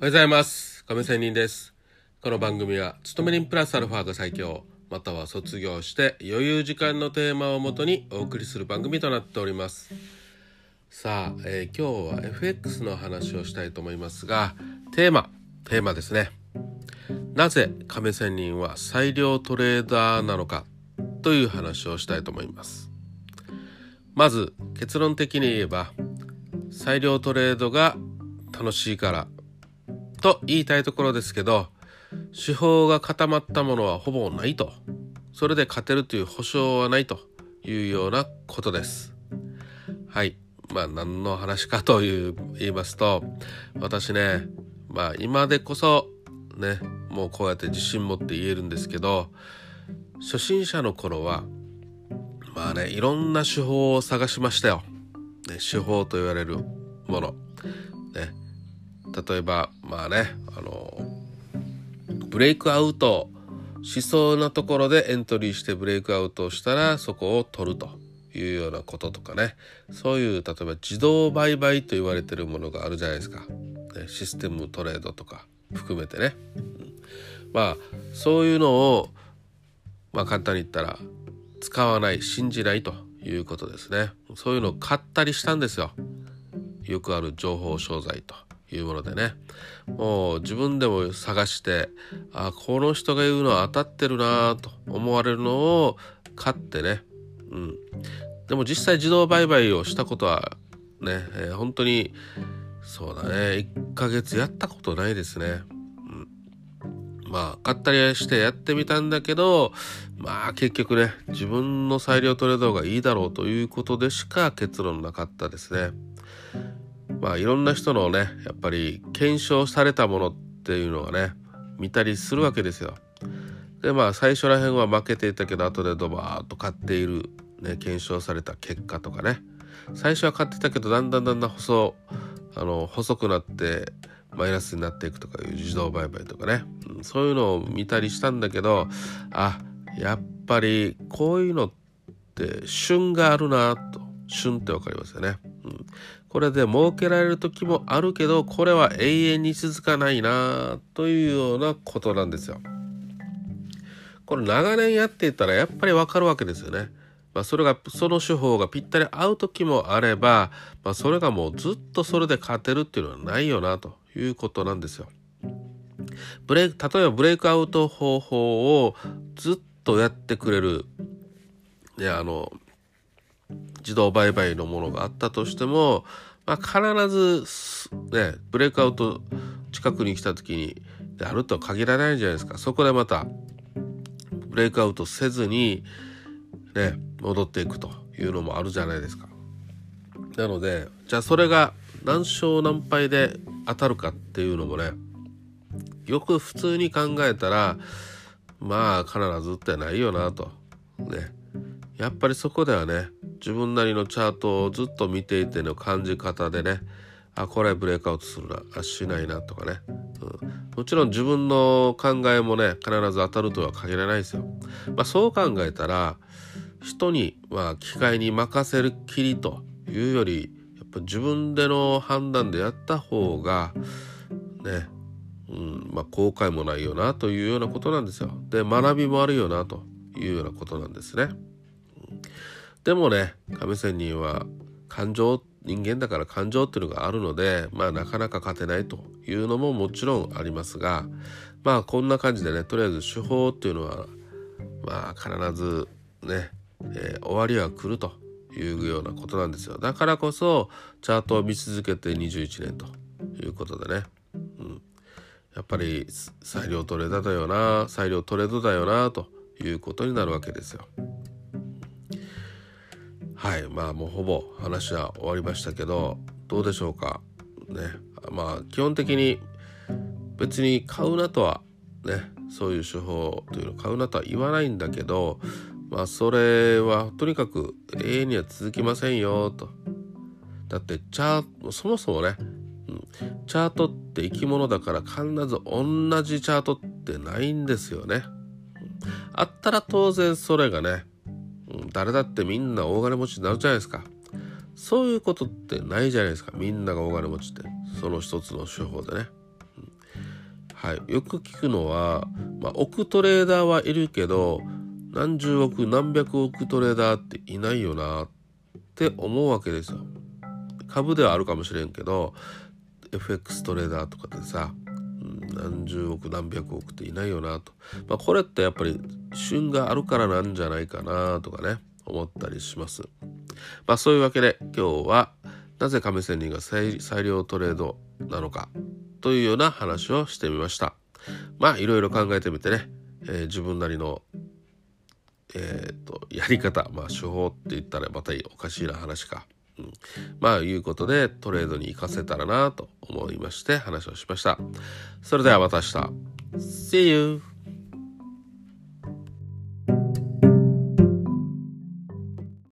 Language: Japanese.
おはようございます。亀仙人です。この番組は、勤め人プラスアルファが最強、または卒業して余裕時間のテーマをもとにお送りする番組となっております。さあ、えー今日は FX の話をしたいと思いますが、テーマ、テーマですね。なぜ亀仙人は裁量トレーダーなのかという話をしたいと思います。まず結論的に言えば裁量トレードが楽しいからと言いたいところですけど手法が固まったものはほぼないと。それで勝てるという保証はないというようなことです。はい。まあ何の話かという言いますと私ねまあ今でこそねもうこうやって自信持って言えるんですけど初心者の頃はまあねいろんな手法を探しましたよ、ね、手法と言われるもの。ね。例えばまあねあのブレイクアウトしそうなところでエントリーしてブレイクアウトしたらそこを取るというようなこととかね。そういう例えば自動売買と言われてるものがあるじゃないですか、ね、システムトレードとか含めてね、まあそういうのをまあ簡単に言ったら使わない信じないということですね。そういうのを買ったりしたんですよ。よくある情報商材と。いうものでね。もう自分でも探してあこの人が言うのは当たってるなと思われるのを買ってね。うん。でも実際自動売買をしたことはね、えー本当にそうだね。1ヶ月やったことないですね。まあ買ったりしてやってみたんだけどまあ結局ね自分の裁量トレードがいいだろうということでしか結論なかったですね。まあいろんな人のねやっぱり検証されたものっていうのがね見たりするわけですよ。でまあ最初らへんは負けていたけど後でドバーッと買っている、ね、検証された結果とかね。最初は買ってたけどだんだんだんだん細あの細くなってマイナスになっていくとかいう自動売買とかね、うんそういうのを見たりしたんだけどあやっぱりこういうのって旬があるなと。旬ってわかりますよね、これで儲けられる時もあるけどこれは永遠に続かないなというようなことなんですよ。これ長年やっていたらやっぱりわかるわけですよね。まあ、それがその手法がぴったり合う時もあれば、まあ、それがもうずっとそれで勝てるっていうのはないよなということなんですよ。ブレイク例えばブレイクアウト方法をずっとやってくれる、ね、あの自動売買のものがあったとしても、まあ、必ずねブレイクアウト近くに来た時にであるとは限らないじゃないですか。そこでまたブレイクアウトせずにね戻っていくというのもあるじゃないですか。なのでじゃあそれが何勝何敗で当たるかっていうのもねよく普通に考えたらまあ必ずってないよなと。ね。やっぱりそこではね自分なりのチャートをずっと見ていての感じ方でねあこれブレイクアウトするなあしないなとかね、うん、もちろん自分の考えもね必ず当たるとは限らないですよ。まあ、そう考えたら人にまあ機械に任せるきりというよりやっぱ自分での判断でやった方がねうんまあ、後悔もないよなというようなことなんですよ。で学びもあるよなというようなことなんですね。うんでもね亀仙人は感情人間だから感情っていうのがあるのでまあなかなか勝てないというのももちろんありますがまあこんな感じでねとりあえず手法っていうのはまあ必ずね、えー終わりは来るというようなことなんですよ。だからこそチャートを見続けて21年ということでね。うんやっぱり裁量トレーダーだよな裁量トレードだよなということになるわけですよ。はいまあもうほぼ話は終わりましたけどどうでしょうか？ねまあ基本的に別に買うなとはねそういう手法というのを買うなとは言わないんだけどまあそれはとにかく永遠には続きませんよと。だってチャートそもそもねうんチャートって生き物だから必ず同じチャートってないんですよね。あったら当然それがね、誰だってみんな大金持ちになるじゃないですか。そういうことってないじゃないですか。みんなが大金持ちって。その一つの手法でね。うんはい、よく聞くのは、まあ、億トレーダーはいるけど何十億何百億トレーダーっていないよなって思うわけですよ。株ではあるかもしれんけど FX トレーダーとかでさ、何十億何百億っていないよなと、まあ、これってやっぱり旬があるからなんじゃないかなとかね思ったりします。まあそういうわけで今日はなぜ亀仙人が裁量トレードなのかというような話をしてみました。まあいろいろ考えてみてね、えー、自分なりのえーと、やり方、まあ、手法って言ったらまたおかしいな話か。うん、まあいうことでトレードに活かせたらなと思いまして話をしました。それではまた明日。See you!